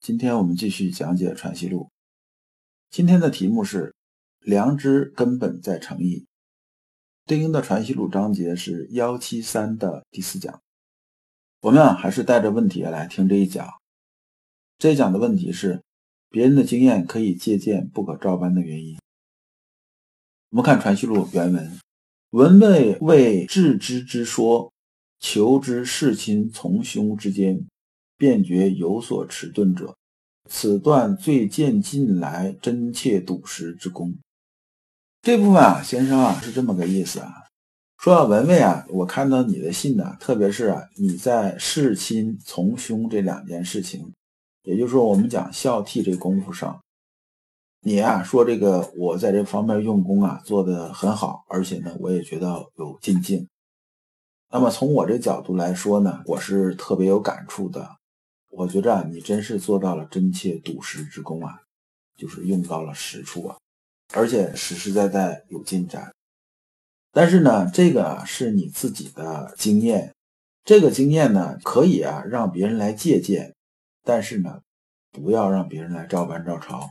今天我们继续讲解《传习录》，今天的题目是“良知根本在诚意”，对应的《传习录》章节是幺七三的第四讲。我们啊，还是带着问题来听这一讲。这一讲的问题是：别人的经验可以借鉴，不可照搬的原因。我们看《传习录》原文：“文位为致知之说，求之事亲从兄之间。”便觉有所迟钝者，此段最见近来真切笃实之功。这部分啊，先生啊是这么个意思啊，说文蔚啊，我看到你的信呢，特别是啊你在事亲从兄这两件事情，也就是说我们讲孝悌这功夫上，你啊说这个我在这方面用功啊做得很好，而且呢我也觉得有进境。那么从我这角度来说呢，我是特别有感触的。我觉着啊，你真是做到了真切笃实之功啊，就是用到了实处啊，而且实实在在有进展。但是呢，这个是你自己的经验，这个经验呢可以啊让别人来借鉴，但是呢不要让别人来照搬照抄，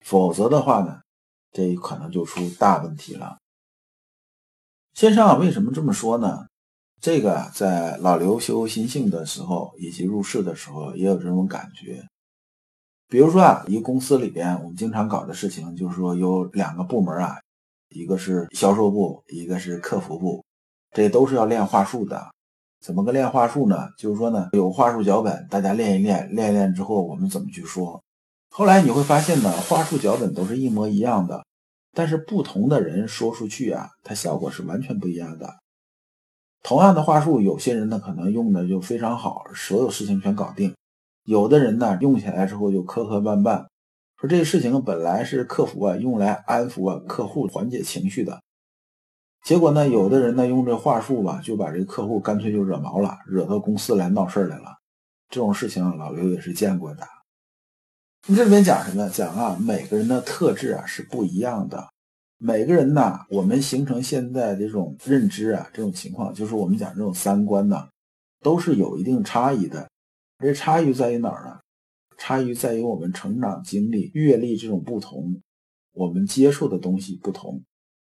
否则的话呢，这可能就出大问题了。先生，为什么这么说呢？这个在老刘修心性的时候，以及入世的时候，也有这种感觉。比如说啊，一个公司里边，我们经常搞的事情，就是说有两个部门啊，一个是销售部，一个是客服部，这都是要练话术的。怎么个练话术呢？就是说呢，有话术脚本，大家练一练，练一练之后，我们怎么去说？后来你会发现呢，话术脚本都是一模一样的，但是不同的人说出去啊，它效果是完全不一样的。同样的话术，有些人呢可能用的就非常好，所有事情全搞定；有的人呢用起来之后就磕磕绊绊。说这个事情本来是客服啊用来安抚啊客户、缓解情绪的，结果呢有的人呢用这话术吧，就把这个客户干脆就惹毛了，惹到公司来闹事儿来了。这种事情老刘也是见过的。你这里面讲什么？讲啊，每个人的特质啊是不一样的。每个人呢，我们形成现在这种认知啊，这种情况，就是我们讲这种三观呢，都是有一定差异的。这差异在于哪儿呢？差异在于我们成长经历、阅历这种不同，我们接受的东西不同，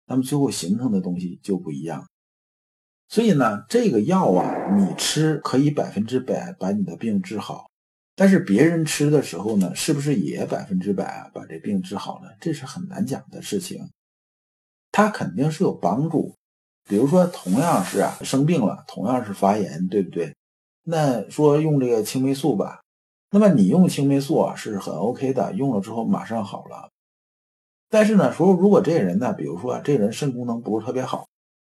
那么最后形成的东西就不一样。所以呢，这个药啊，你吃可以百分之百把你的病治好，但是别人吃的时候呢，是不是也百分之百把这病治好了？这是很难讲的事情。它肯定是有帮助，比如说同样是啊生病了，同样是发炎，对不对？那说用这个青霉素吧，那么你用青霉素啊是很 OK 的，用了之后马上好了。但是呢，说如果这个人呢，比如说啊，这人肾功能不是特别好，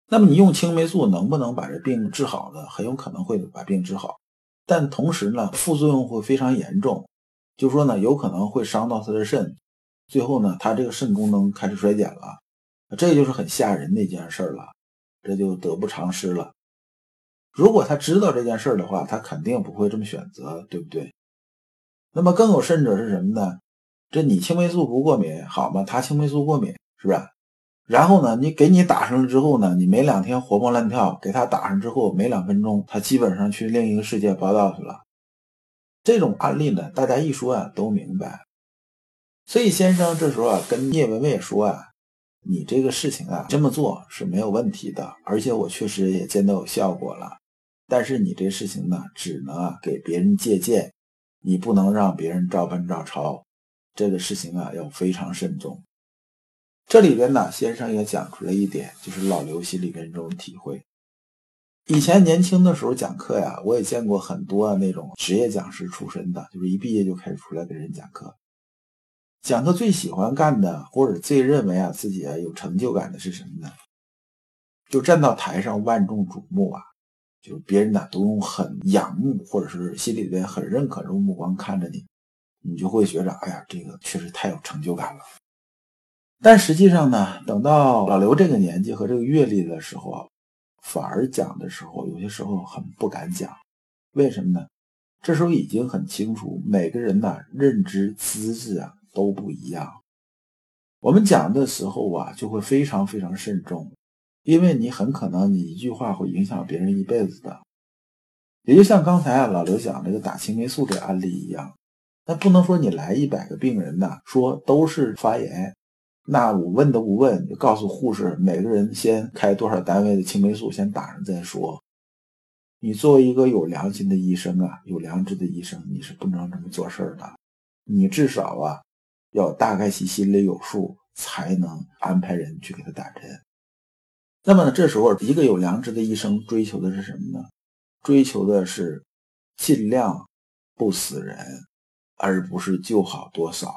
那么你用青霉素能不能把这病治好呢？很有可能会把病治好，但同时呢，副作用会非常严重，就说呢，有可能会伤到他的肾，最后呢，他这个肾功能开始衰减了。这就是很吓人的一件事了，这就得不偿失了。如果他知道这件事的话，他肯定不会这么选择，对不对？那么更有甚者是什么呢？这你青霉素不过敏好吗？他青霉素过敏，是不是？然后呢，你给你打上了之后呢，你没两天活蹦乱跳，给他打上之后没两分钟，他基本上去另一个世界报道去了。这种案例呢，大家一说啊都明白。所以先生这时候啊跟聂文蔚说啊。你这个事情啊，这么做是没有问题的，而且我确实也见到有效果了。但是你这事情呢，只能啊给别人借鉴，你不能让别人照搬照抄。这个事情啊要非常慎重。这里边呢，先生也讲出来一点，就是老刘心里边这种体会。以前年轻的时候讲课呀，我也见过很多那种职业讲师出身的，就是一毕业就开始出来给人讲课。讲他最喜欢干的，或者最认为啊自己啊有成就感的是什么呢？就站到台上万众瞩目啊，就别人呢都用很仰慕或者是心里边很认可这种目光看着你，你就会觉着，哎呀，这个确实太有成就感了。但实际上呢，等到老刘这个年纪和这个阅历的时候啊，反而讲的时候，有些时候很不敢讲。为什么呢？这时候已经很清楚，每个人呢认知资质啊都不一样。我们讲的时候啊，就会非常非常慎重，因为你很可能你一句话会影响别人一辈子的。也就像刚才啊老刘讲这个打青霉素这案例一样，那不能说你来一百个病人呢，说都是发炎，那我问都不问就告诉护士每个人先开多少单位的青霉素先打上再说。你作为一个有良心的医生啊，有良知的医生，你是不能这么做事儿的。你至少啊。要大概其心里有数，才能安排人去给他打针。那么呢，这时候一个有良知的医生追求的是什么呢？追求的是尽量不死人，而不是救好多少。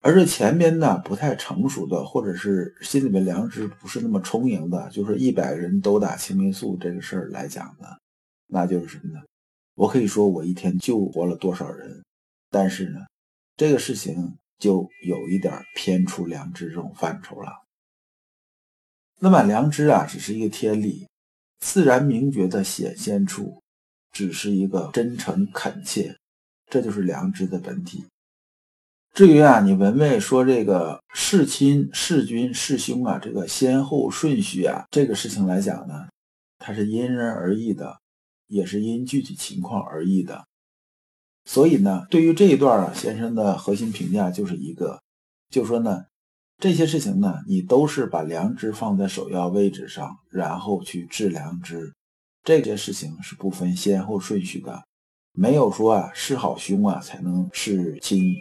而这前边呢不太成熟的，或者是心里面良知不是那么充盈的，就是一百个人都打青霉素这个事儿来讲呢，那就是什么呢？我可以说我一天救活了多少人，但是呢？这个事情就有一点偏出良知这种范畴了。那么良知啊，只是一个天理，自然明觉的显现出，只是一个真诚恳切，这就是良知的本体。至于啊，你文位说这个弑亲、弑君、弑兄啊，这个先后顺序啊，这个事情来讲呢，它是因人而异的，也是因具体情况而异的。所以呢，对于这一段啊，先生的核心评价就是一个，就说呢，这些事情呢，你都是把良知放在首要位置上，然后去治良知，这些事情是不分先后顺序的，没有说啊，是好兄啊才能是亲，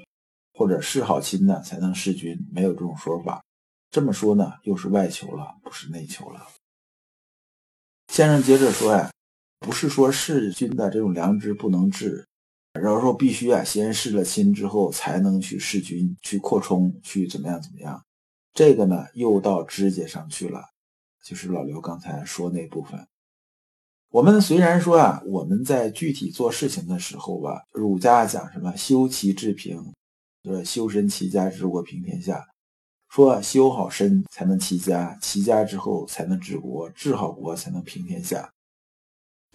或者是好亲呢才能弑君，没有这种说法。这么说呢，又是外求了，不是内求了。先生接着说呀，不是说弑君的这种良知不能治。然后说必须啊，先试了亲之后才能去弑君、去扩充、去怎么样怎么样。这个呢，又到枝节上去了，就是老刘刚才说那部分。我们虽然说啊，我们在具体做事情的时候吧，儒家讲什么修齐治平，对修身齐家治国平天下。说修好身才能齐家，齐家之后才能治国，治好国才能平天下。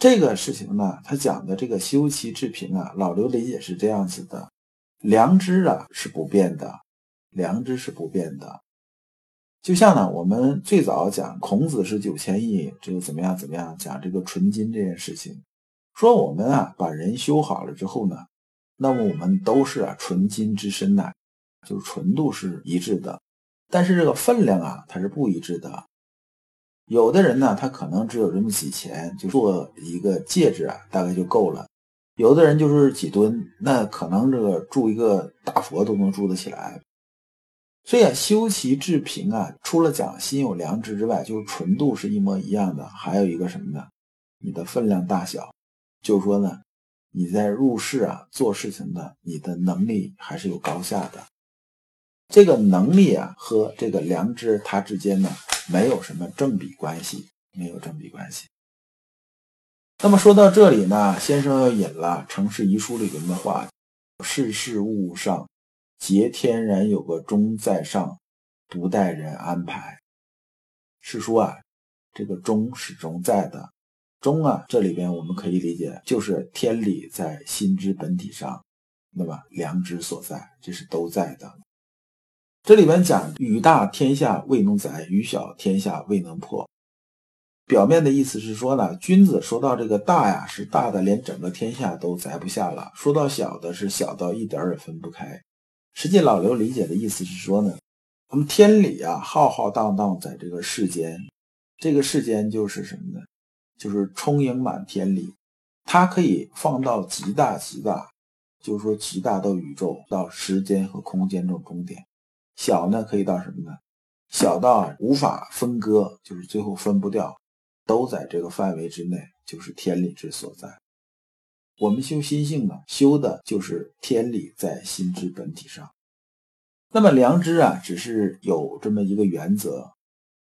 这个事情呢，他讲的这个修齐治平啊，老刘理解是这样子的：良知啊是不变的，良知是不变的。就像呢，我们最早讲孔子是九千亿，这个怎么样怎么样，讲这个纯金这件事情，说我们啊把人修好了之后呢，那么我们都是啊纯金之身呐，就是纯度是一致的，但是这个分量啊它是不一致的。有的人呢，他可能只有这么几钱，就做一个戒指啊，大概就够了。有的人就是几吨，那可能这个住一个大佛都能住得起来。所以啊，修齐治平啊，除了讲心有良知之外，就是纯度是一模一样的。还有一个什么呢？你的分量大小，就是说呢，你在入世啊做事情的，你的能力还是有高下的。这个能力啊和这个良知它之间呢。没有什么正比关系，没有正比关系。那么说到这里呢，先生又引了《城市遗书》里边的话：“世事物上，皆天然有个中在上，不待人安排。”是说啊，这个中始终在的。中啊，这里边我们可以理解就是天理在心之本体上，那么良知所在，这是都在的。这里面讲雨大天下未能载，雨小天下未能破。表面的意思是说呢，君子说到这个大呀，是大的连整个天下都载不下了；说到小的，是小到一点儿也分不开。实际老刘理解的意思是说呢，我们天理啊浩浩荡荡在这个世间，这个世间就是什么呢？就是充盈满天理，它可以放到极大极大，就是说极大到宇宙到时间和空间这种终点。小呢，可以到什么呢？小到无法分割，就是最后分不掉，都在这个范围之内，就是天理之所在。我们修心性呢，修的就是天理在心之本体上。那么良知啊，只是有这么一个原则，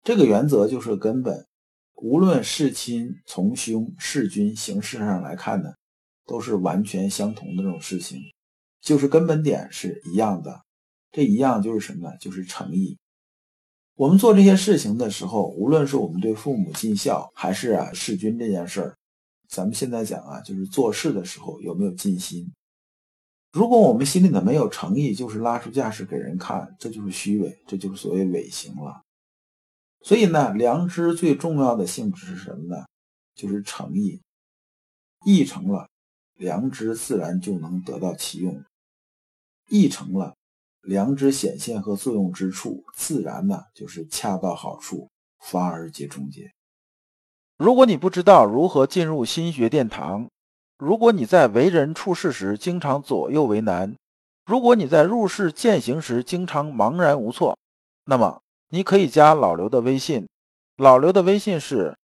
这个原则就是根本。无论弑亲从兄弑君，形式上来看呢，都是完全相同的这种事情。就是根本点是一样的。这一样就是什么呢？就是诚意。我们做这些事情的时候，无论是我们对父母尽孝，还是啊弑君这件事儿，咱们现在讲啊，就是做事的时候有没有尽心。如果我们心里呢没有诚意，就是拉出架势给人看，这就是虚伪，这就是所谓伪行了。所以呢，良知最重要的性质是什么呢？就是诚意。意诚了，良知自然就能得到其用；意诚了。良知显现和作用之处，自然呢就是恰到好处，发而皆中结。如果你不知道如何进入心学殿堂，如果你在为人处事时经常左右为难，如果你在入世践行时经常茫然无措，那么你可以加老刘的微信。老刘的微信是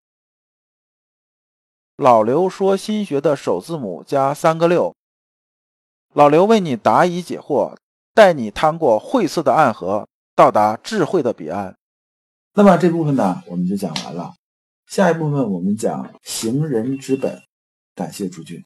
老刘说心学的首字母加三个六。老刘为你答疑解惑。带你趟过晦涩的暗河，到达智慧的彼岸。那么这部分呢，我们就讲完了。下一部分我们讲行人之本。感谢诸君。